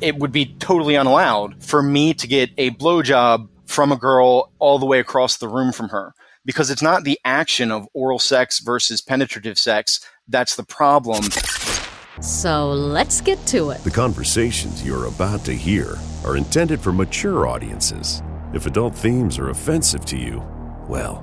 it would be totally unallowed for me to get a blowjob from a girl all the way across the room from her because it's not the action of oral sex versus penetrative sex that's the problem. So let's get to it. The conversations you're about to hear are intended for mature audiences. If adult themes are offensive to you, well,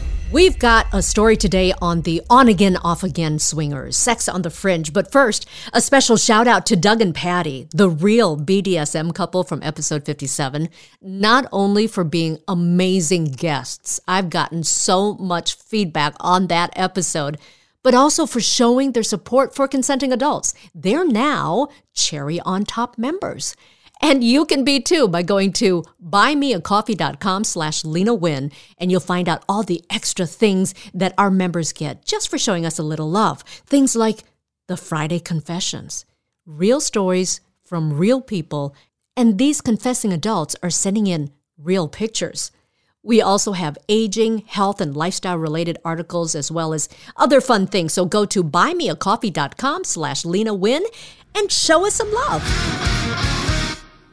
We've got a story today on the on again, off again swingers, sex on the fringe. But first, a special shout out to Doug and Patty, the real BDSM couple from episode 57, not only for being amazing guests. I've gotten so much feedback on that episode. But also for showing their support for consenting adults. They're now cherry on top members. And you can be too by going to buymeacoffee.com slash Lena Wynn, and you'll find out all the extra things that our members get just for showing us a little love. Things like the Friday confessions, real stories from real people, and these confessing adults are sending in real pictures. We also have aging, health, and lifestyle related articles as well as other fun things. So go to buymeacoffee.com slash Lena Wynn and show us some love.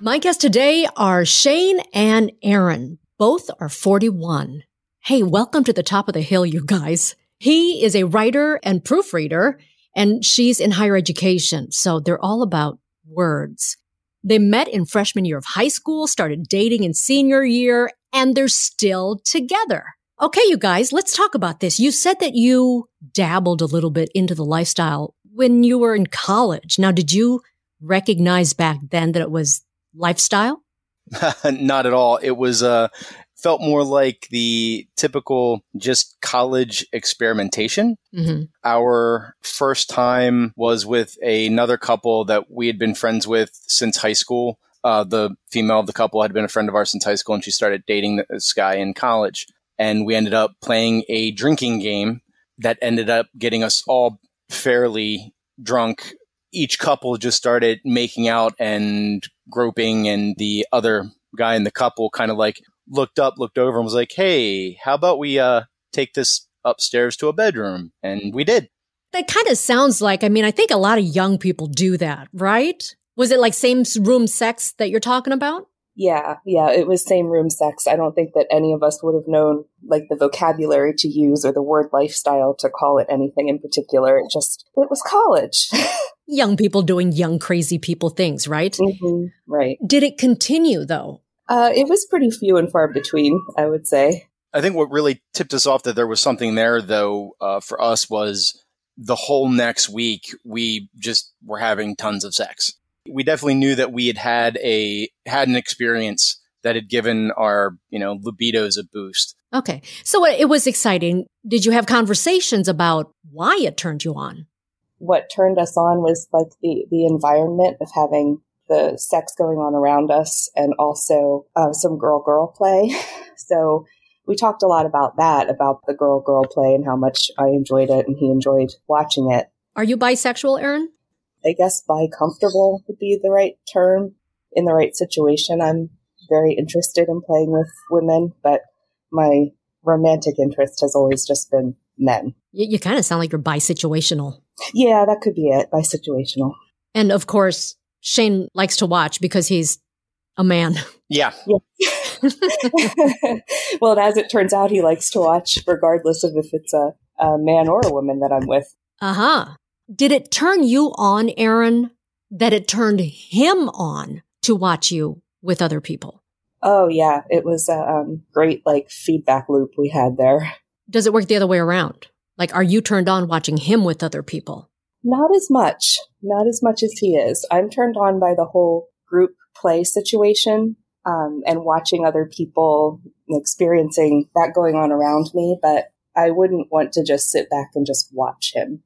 My guests today are Shane and Aaron. Both are 41. Hey, welcome to the top of the hill, you guys. He is a writer and proofreader, and she's in higher education. So they're all about words. They met in freshman year of high school, started dating in senior year, and they're still together. Okay, you guys, let's talk about this. You said that you dabbled a little bit into the lifestyle when you were in college. Now, did you recognize back then that it was lifestyle? Not at all. It was uh felt more like the typical just college experimentation. Mm-hmm. Our first time was with another couple that we had been friends with since high school. Uh, the female of the couple had been a friend of ours since high school, and she started dating this guy in college. And we ended up playing a drinking game that ended up getting us all fairly drunk. Each couple just started making out and groping, and the other guy in the couple kind of like looked up, looked over, and was like, "Hey, how about we uh, take this upstairs to a bedroom?" And we did. That kind of sounds like, I mean, I think a lot of young people do that, right? Was it like same room sex that you're talking about? Yeah, yeah, it was same room sex. I don't think that any of us would have known like the vocabulary to use or the word lifestyle to call it anything in particular. It just it was college. Young people doing young, crazy people things, right? hmm Right. Did it continue though? Uh, it was pretty few and far between, I would say. I think what really tipped us off that there was something there, though, uh, for us was the whole next week we just were having tons of sex. We definitely knew that we had had a had an experience that had given our you know libidos a boost. Okay. So it it was exciting. Did you have conversations about why it turned you on? What turned us on was like the the environment of having the sex going on around us, and also uh, some girl girl play. So we talked a lot about that, about the girl girl play, and how much I enjoyed it, and he enjoyed watching it. Are you bisexual, Aaron? I guess by comfortable would be the right term. In the right situation, I'm very interested in playing with women, but my romantic interest has always just been men. You, you kind of sound like you're bisituational. Yeah, that could be it. By situational. And of course, Shane likes to watch because he's a man. Yeah, well, and as it turns out, he likes to watch, regardless of if it's a, a man or a woman that I'm with. Uh huh. Did it turn you on, Aaron, that it turned him on to watch you with other people? Oh yeah, it was a um, great like feedback loop we had there. Does it work the other way around? Like, are you turned on watching him with other people? Not as much, not as much as he is. I'm turned on by the whole group play situation um, and watching other people experiencing that going on around me. But I wouldn't want to just sit back and just watch him.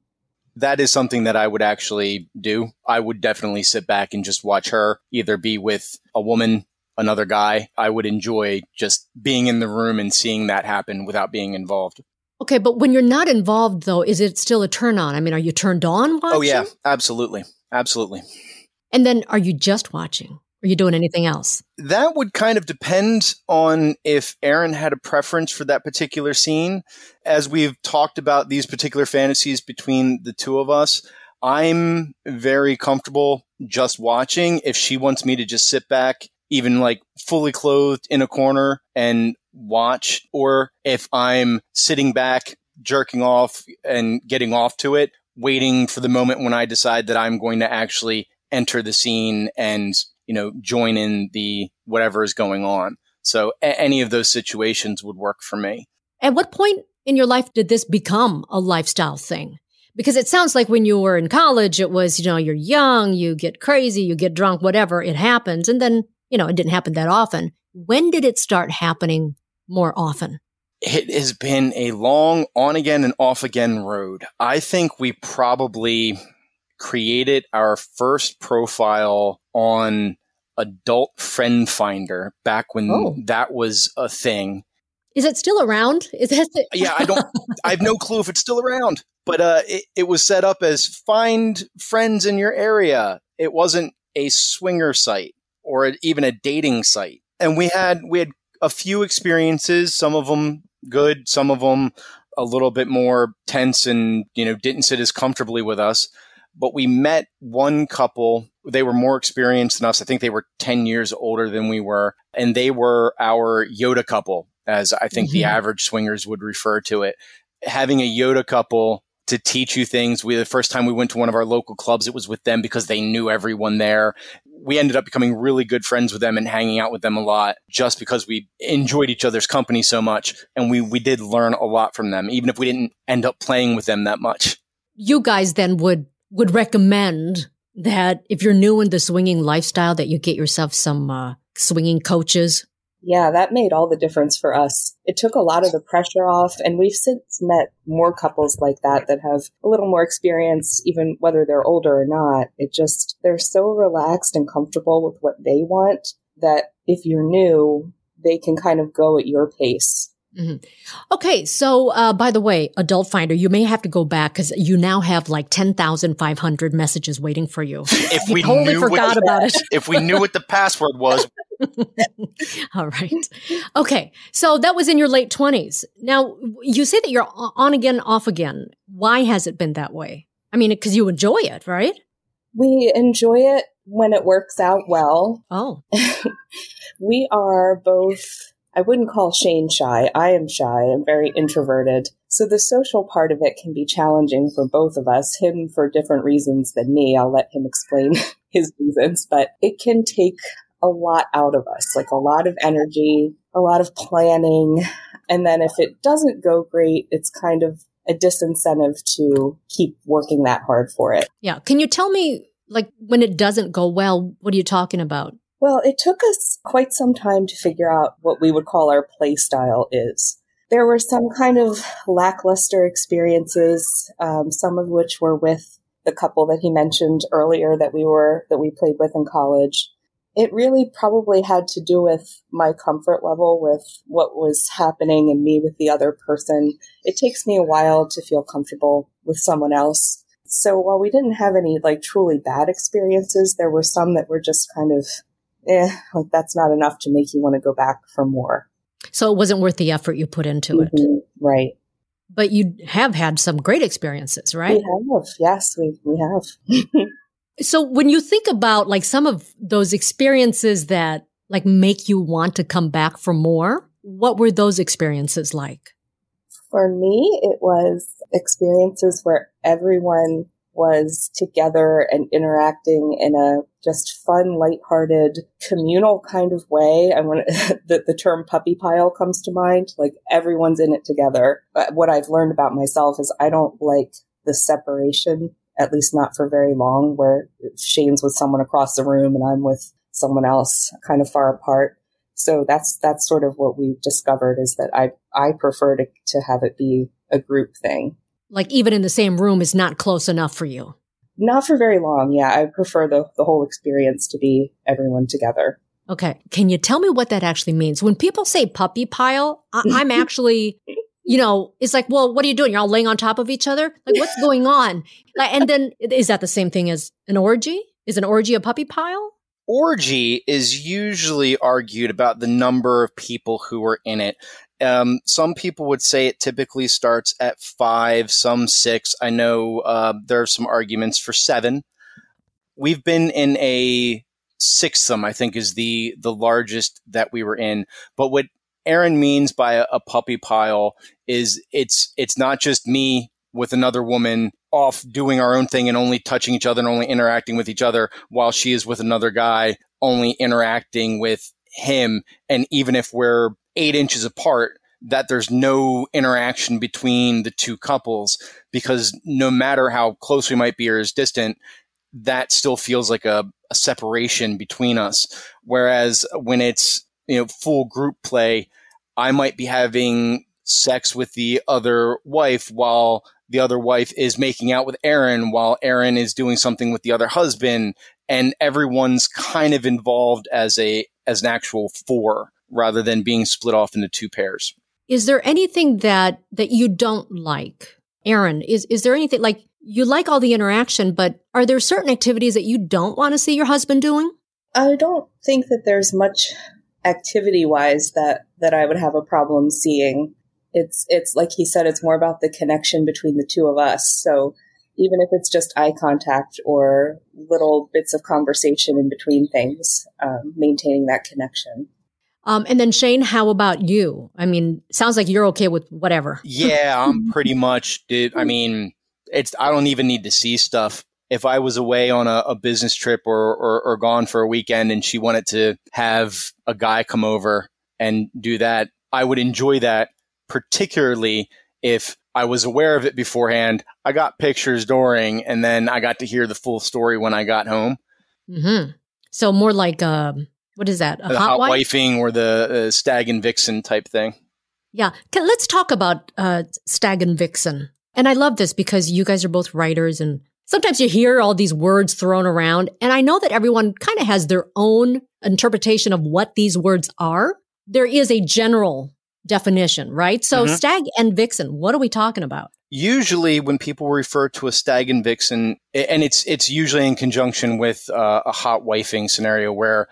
that is something that I would actually do. I would definitely sit back and just watch her either be with a woman another guy. I would enjoy just being in the room and seeing that happen without being involved. Okay, but when you're not involved, though, is it still a turn on? I mean, are you turned on watching? Oh, yeah, absolutely. Absolutely. And then are you just watching? Are you doing anything else? That would kind of depend on if Aaron had a preference for that particular scene. As we've talked about these particular fantasies between the two of us, I'm very comfortable just watching. If she wants me to just sit back, even like fully clothed in a corner and watch, or if I'm sitting back, jerking off and getting off to it, waiting for the moment when I decide that I'm going to actually enter the scene and, you know, join in the whatever is going on. So a- any of those situations would work for me. At what point in your life did this become a lifestyle thing? Because it sounds like when you were in college, it was, you know, you're young, you get crazy, you get drunk, whatever, it happens. And then, you know, it didn't happen that often. When did it start happening more often? It has been a long on again and off again road. I think we probably created our first profile on Adult Friend Finder back when Oh. that was a thing. Is it still around? Is it? Yeah, I don't, I have no clue if it's still around, but uh, it, it was set up as find friends in your area. It wasn't a swinger site or a, even a dating site. And we had we had a few experiences. Some of them good, some of them a little bit more tense, and you know didn't sit as comfortably with us. But we met one couple. They were more experienced than us. I think they were ten years older than we were, and they were our Yoda couple, as I think the Mhm. average swingers would refer to it. Having a Yoda couple to teach you things. We the first time we went to one of our local clubs, it was with them because they knew everyone there. We ended up becoming really good friends with them and hanging out with them a lot just because we enjoyed each other's company so much. And we, we did learn a lot from them, even if we didn't end up playing with them that much. you guys then would would recommend that if you're new in the swinging lifestyle that you get yourself some uh, swinging coaches Yeah, that made all the difference for us. It took a lot of the pressure off, and we've since met more couples like that that have a little more experience, even whether they're older or not. It just, they're so relaxed and comfortable with what they want that if you're new, they can kind of go at your pace. okay so uh, by the way adult finder you may have to go back because you now have like 10500 messages waiting for you If we totally knew forgot what, about it if we knew what the password was, All right. Okay. So that was in your late 20s. Now, you say that you're on again, off again. Why has it been that way? I mean, because you enjoy it, right? We enjoy it when it works out well. Oh, we are both I wouldn't call Shane shy. I am shy. I'm very introverted. So the social part of it can be challenging for both of us. Him for different reasons than me. I'll let him explain his reasons, but it can take a lot out of us, like a lot of energy, a lot of planning. And then if it doesn't go great, it's kind of a disincentive to keep working that hard for it. yeah. Can you tell me, like, when it doesn't go well, what are you talking about? Well, it took us quite some time to figure out what we would call our play style is. There were some kind of lackluster experiences, um, some of which were with the couple that he mentioned earlier that we were that we played with in college. It really probably had to do with my comfort level with what was happening and me with the other person. It takes me a while to feel comfortable with someone else. So while we didn't have any like truly bad experiences, there were some that were just kind of eh, like that's not enough to make you want to go back for more. So it wasn't worth the effort you put into it. Mhm, Right. But you have had some great experiences, right? We have. Yes, we, we have. So when you think about like some of those experiences that like make you want to come back for more, what were those experiences like? For me, it was experiences where everyone was together and interacting in a just fun, lighthearted, communal kind of way. And when the, the term puppy pile comes to mind, like everyone's in it together. But what I've learned about myself is I don't like the separation, at least not for very long, where Shane's with someone across the room and I'm with someone else kind of far apart. So that's that's sort of what we've discovered is that I I prefer to to have it be a group thing. Like even in the same room is not close enough for you. Not for very long, yeah. I prefer the the whole experience to be everyone together. Okay. Can you tell me what that actually means? When people say puppy pile, I- I'm actually, you know, it's like, well, what are you doing? You're all laying on top of each other? Like, what's going on? Like, and then is that the same thing as an orgy? Is an orgy a puppy pile? Orgy is usually argued about the number of people who are in it. Um, some people would say it typically starts at five, some six. I know uh, there are some arguments for seven. We've been in a sixsome, I think, is the the largest that we were in. But what Aaron means by a, a puppy pile is it's it's not just me with another woman off doing our own thing and only touching each other and only interacting with each other while she is with another guy only interacting with him. And even if we're eight inches apart that there's no interaction between the two couples because no matter how close we might be or as distant that still feels like a, a separation between us. Whereas when it's you know full group play i might be having sex with the other wife while the other wife is making out with Aaron while Aaron is doing something with the other husband and everyone's kind of involved as a as an actual four rather than being split off into two pairs. Is there anything that that you don't like? Aaron, is is there anything like you like all the interaction, but are there certain activities that you don't want to see your husband doing? I don't think that there's much activity wise that that I would have a problem seeing. It's it's like he said, it's more about the connection between the two of us. So even if it's just eye contact or little bits of conversation in between things, um, maintaining that connection. Um, and then Shane, how about you? I mean, sounds like you're okay with whatever. Yeah, I'm pretty much. Dude, I mean, it's I don't even need to see stuff. If I was away on a, a business trip or, or or gone for a weekend and she wanted to have a guy come over and do that, I would enjoy that, particularly if I was aware of it beforehand. I got pictures during, and then I got to hear the full story when I got home. hmm So more like um, what is that? A the hot, hot wife? wifing or the uh, stag and vixen type thing. Yeah. Let's talk about uh, Stag and Vixen. And I love this because you guys are both writers and sometimes you hear all these words thrown around. And I know that everyone kind of has their own interpretation of what these words are. There is a general definition, right? So Mhm. Stag and Vixen, what are we talking about? usually when people refer to a stag and vixen and it's it's usually in conjunction with uh, a hot wifing scenario where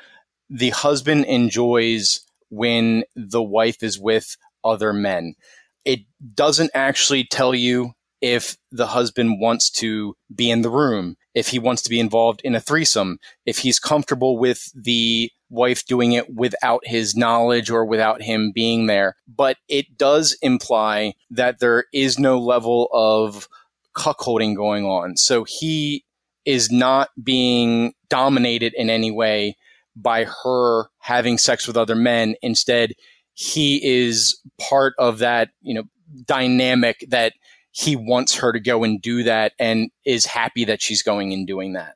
the husband enjoys when the wife is with other men it doesn't actually tell you if the husband wants to be in the room if he wants to be involved in a threesome if he's comfortable with the wife doing it without his knowledge or without him being there. But it does imply that there is no level of cuckolding going on. So he is not being dominated in any way by her having sex with other men. Instead, he is part of that, you know, dynamic that he wants her to go and do that and is happy that she's going and doing that.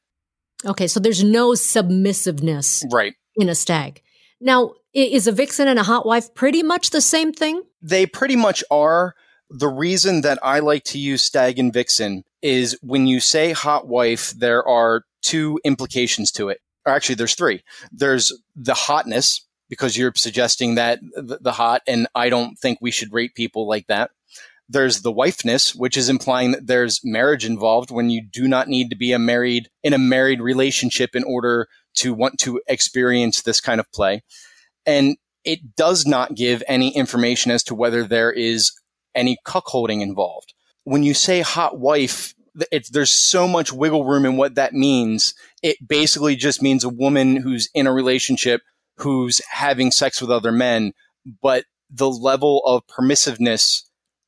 Okay. So there's no submissiveness Right. in a stag. Now, is a vixen and a hot wife pretty much the same thing? They pretty much are. The reason that I like to use stag and vixen is when you say hot wife, there are two implications to it. Or actually, there's three. There's the hotness, because you're suggesting that the, the hot, and I don't think we should rate people like that. There's the wifeness, which is implying that there's marriage involved when you do not need to be a married in a married relationship in order to want to experience this kind of play. And it does not give any information as to whether there is any cuckolding involved. When you say hot wife, there's so much wiggle room in what that means. It basically just means a woman who's in a relationship who's having sex with other men, but the level of permissiveness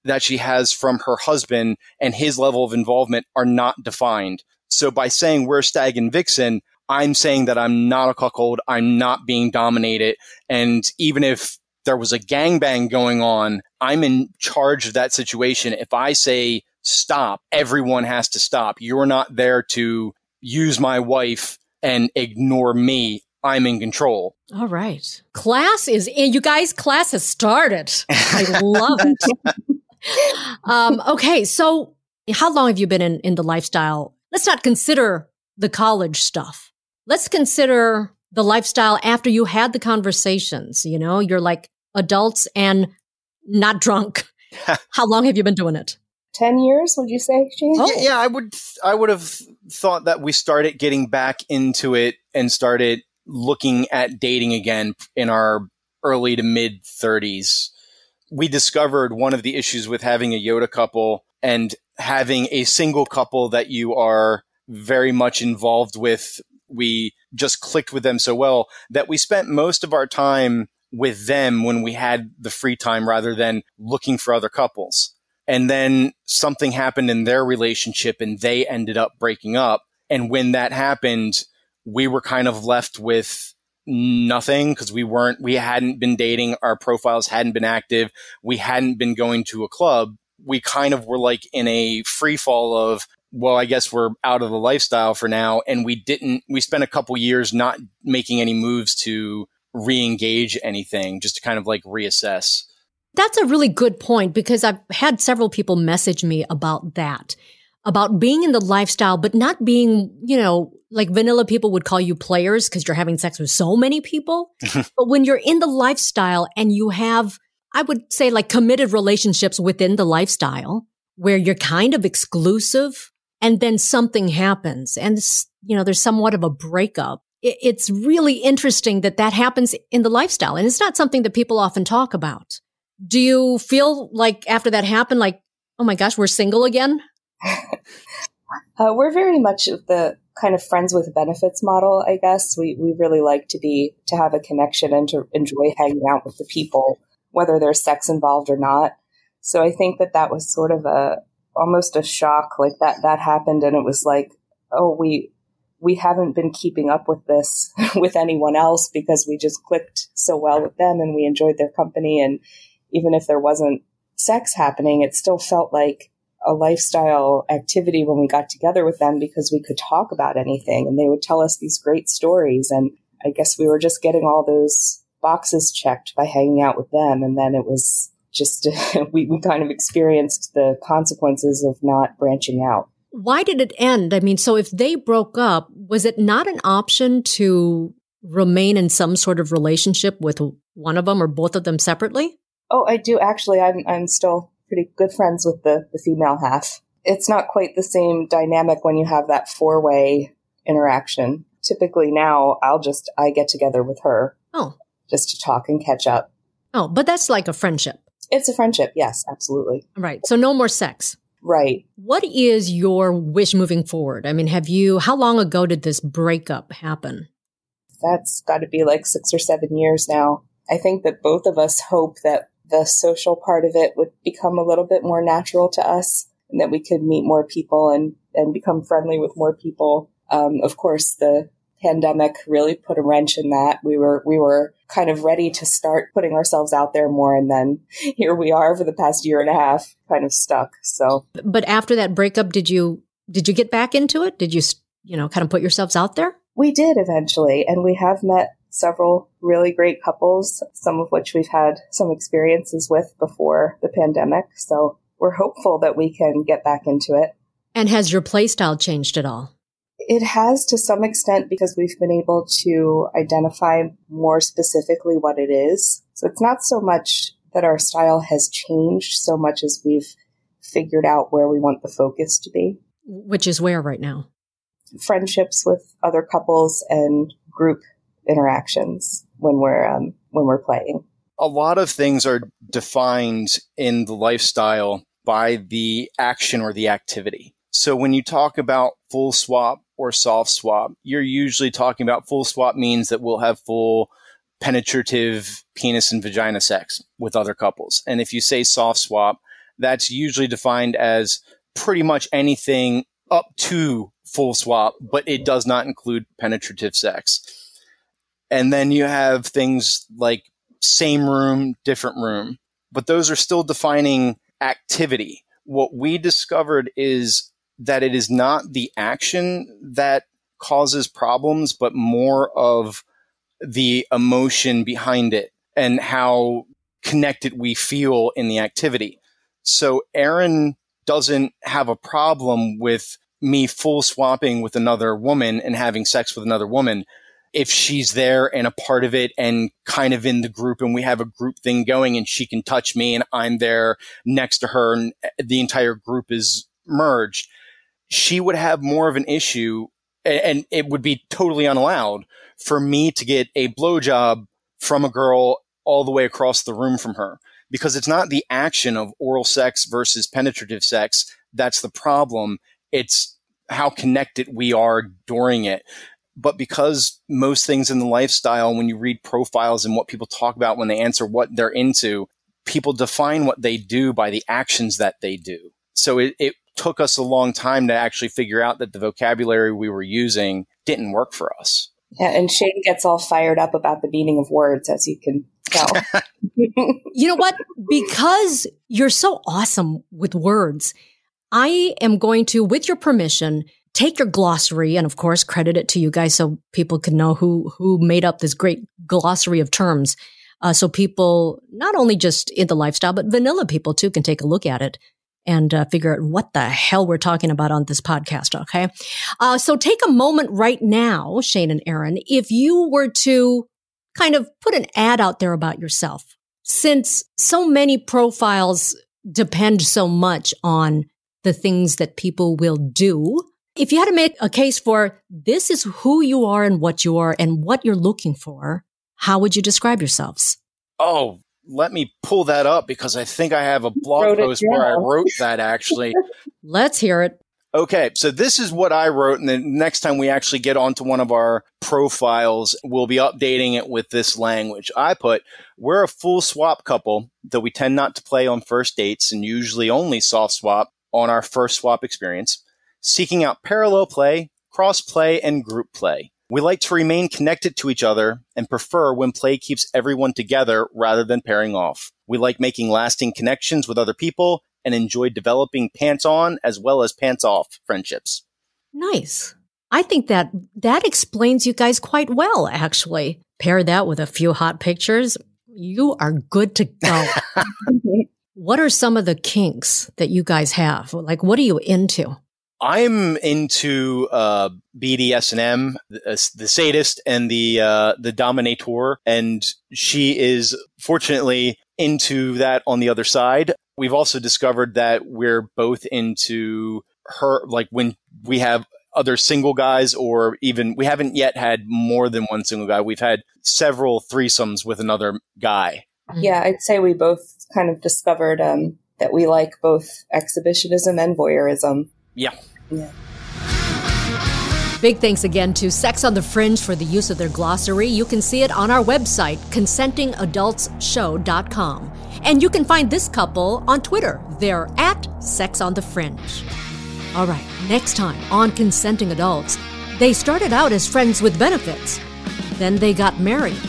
that she has from her husband and his level of involvement are not defined. So by saying we're stag and vixen, I'm saying that I'm not a cuckold. I'm not being dominated. And even if there was a gangbang going on, I'm in charge of that situation. If I say stop, everyone has to stop. You're not there to use my wife and ignore me. I'm in control. All right. Class is in. You guys, class has started. I love it. um, okay. So, how long have you been in, in the lifestyle? Let's not consider the college stuff. Let's consider the lifestyle after you had the conversations? You know, you're like adults and not drunk. How long have you been doing it? 10 years, would you say, Shane? Oh. Yeah, yeah, I would I would have thought that we started getting back into it and started looking at dating again in our early to mid 30s. We discovered one of the issues with having a Yoda couple and having a single couple that you are very much involved with. We just clicked with them so well that we spent most of our time with them when we had the free time rather than looking for other couples. And then something happened in their relationship and they ended up breaking up. And when that happened, we were kind of left with nothing because we weren't, we hadn't been dating. Our profiles hadn't been active. We hadn't been going to a club. We kind of were like in a free fall of, well, I guess we're out of the lifestyle for now. And we didn't, we spent a couple years not making any moves to re-engage anything, just to kind of like reassess. That's a really good point because I've had several people message me about that, about being in the lifestyle, but not being, you know, like vanilla people would call you players because you're having sex with so many people. but when you're in the lifestyle and you have, I would say like committed relationships within the lifestyle where you're kind of exclusive and then something happens and, you know, there's somewhat of a breakup it's really interesting that that happens in the lifestyle and it's not something that people often talk about. Do you feel like after that happened, like, oh my gosh, we're single again? uh, we're very much the kind of friends with benefits model, I guess. We, we really like to be, to have a connection and to enjoy hanging out with the people, whether there's sex involved or not. So I think that that was sort of a, almost a shock. Like that, that happened and it was like, oh, we, we haven't been keeping up with this with anyone else because we just clicked so well with them and we enjoyed their company. And even if there wasn't sex happening, it still felt like a lifestyle activity when we got together with them because we could talk about anything and they would tell us these great stories. And I guess we were just getting all those boxes checked by hanging out with them. And then it was just, we, we kind of experienced the consequences of not branching out. Why did it end? I mean, so if they broke up, was it not an option to remain in some sort of relationship with one of them or both of them separately? Oh, I do actually. I'm I'm still pretty good friends with the the female half. It's not quite the same dynamic when you have that four way interaction. Typically now, I'll just I get together with her. Oh, just to talk and catch up. Oh, but that's like a friendship. It's a friendship, yes, absolutely. Right. So no more sex. Right. What is your wish moving forward? I mean, have you, how long ago did this breakup happen? That's got to be like six or seven years now. I think that both of us hope that the social part of it would become a little bit more natural to us and that we could meet more people and, and become friendly with more people. Um, of course, the pandemic really put a wrench in that. We were, we were kind of ready to start putting ourselves out there more. And then here we are for the past year and a half, kind of stuck. So, but after that breakup, did you, did you get back into it? Did you, you know, kind of put yourselves out there? We did eventually. And we have met several really great couples, some of which we've had some experiences with before the pandemic. So we're hopeful that we can get back into it. And has your play style changed at all? It has to some extent because we've been able to identify more specifically what it is. So it's not so much that our style has changed so much as we've figured out where we want the focus to be. Which is where right now? Friendships with other couples and group interactions when we're um, when we're playing. A lot of things are defined in the lifestyle by the action or the activity. So when you talk about full swap or soft swap, you're usually talking about full swap means that we'll have full penetrative penis and vagina sex with other couples. And if you say soft swap, that's usually defined as pretty much anything up to full swap, but it does not include penetrative sex. And then you have things like same room, different room, but those are still defining activity. What we discovered is that it is not the action that causes problems, but more of the emotion behind it and how connected we feel in the activity. So Aaron doesn't have a problem with me full swapping with another woman and having sex with another woman. If she's there and a part of it and kind of in the group and we have a group thing going and she can touch me and I'm there next to her and the entire group is merged, she would have more of an issue and it would be totally unallowed for me to get a blowjob from a girl all the way across the room from her because it's not the action of oral sex versus penetrative sex that's the problem. It's how connected we are during it. But because most things in the lifestyle, when you read profiles and what people talk about when they answer what they're into, people define what they do by the actions that they do. So it, it took us a long time to actually figure out that the vocabulary we were using didn't work for us. Yeah, and Shane gets all fired up about the meaning of words, as you can tell. you know what? Because you're so awesome with words, I am going to, with your permission, take your glossary and of course credit it to you guys so people can know who who made up this great glossary of terms. Uh, so people, not only just in the lifestyle, but vanilla people too, can take a look at it and uh, figure out what the hell we're talking about on this podcast. Okay. Uh, so take a moment right now, Shane and Aaron, if you were to kind of put an ad out there about yourself, since so many profiles depend so much on the things that people will do. If you had to make a case for this is who you are and what you are and what you're looking for, how would you describe yourselves? Oh, let me pull that up because I think I have a blog post where I wrote that actually. Let's hear it. Okay, so this is what I wrote, and the next time we actually get onto one of our profiles, we'll be updating it with this language. I put, We're a full swap couple, though we tend not to play on first dates and usually only soft swap on our first swap experience, seeking out parallel play, cross play, and group play. We like to remain connected to each other and prefer when play keeps everyone together rather than pairing off. We like making lasting connections with other people and enjoy developing pants on as well as pants off friendships. Nice. I think that that explains you guys quite well, actually. Pair that with a few hot pictures, you are good to go. What are some of the kinks that you guys have? Like, what are you into? I'm into uh, BDSM, the, uh, the sadist and the uh, the dominator, and she is fortunately into that on the other side. We've also discovered that we're both into her, like when we have other single guys, or even we haven't yet had more than one single guy. We've had several threesomes with another guy. Yeah, I'd say we both kind of discovered um, that we like both exhibitionism and voyeurism. Yeah. Yeah. Big thanks again to Sex on the Fringe for the use of their glossary. You can see it on our website, consentingadultsshow.com. And you can find this couple on Twitter. They're at Sex on the Fringe. All right, next time on Consenting Adults, they started out as friends with benefits. Then they got married.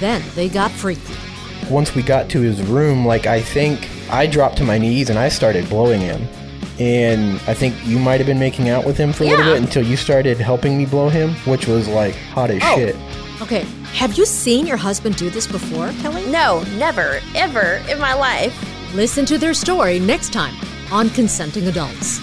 Then they got freaky once we got to his room, like I think I dropped to my knees and I started blowing him. And I think you might have been making out with him for a yeah. little bit until you started helping me blow him, which was like hot as oh. shit. Okay, have you seen your husband do this before, Kelly? No, never, ever in my life. Listen to their story next time on Consenting Adults.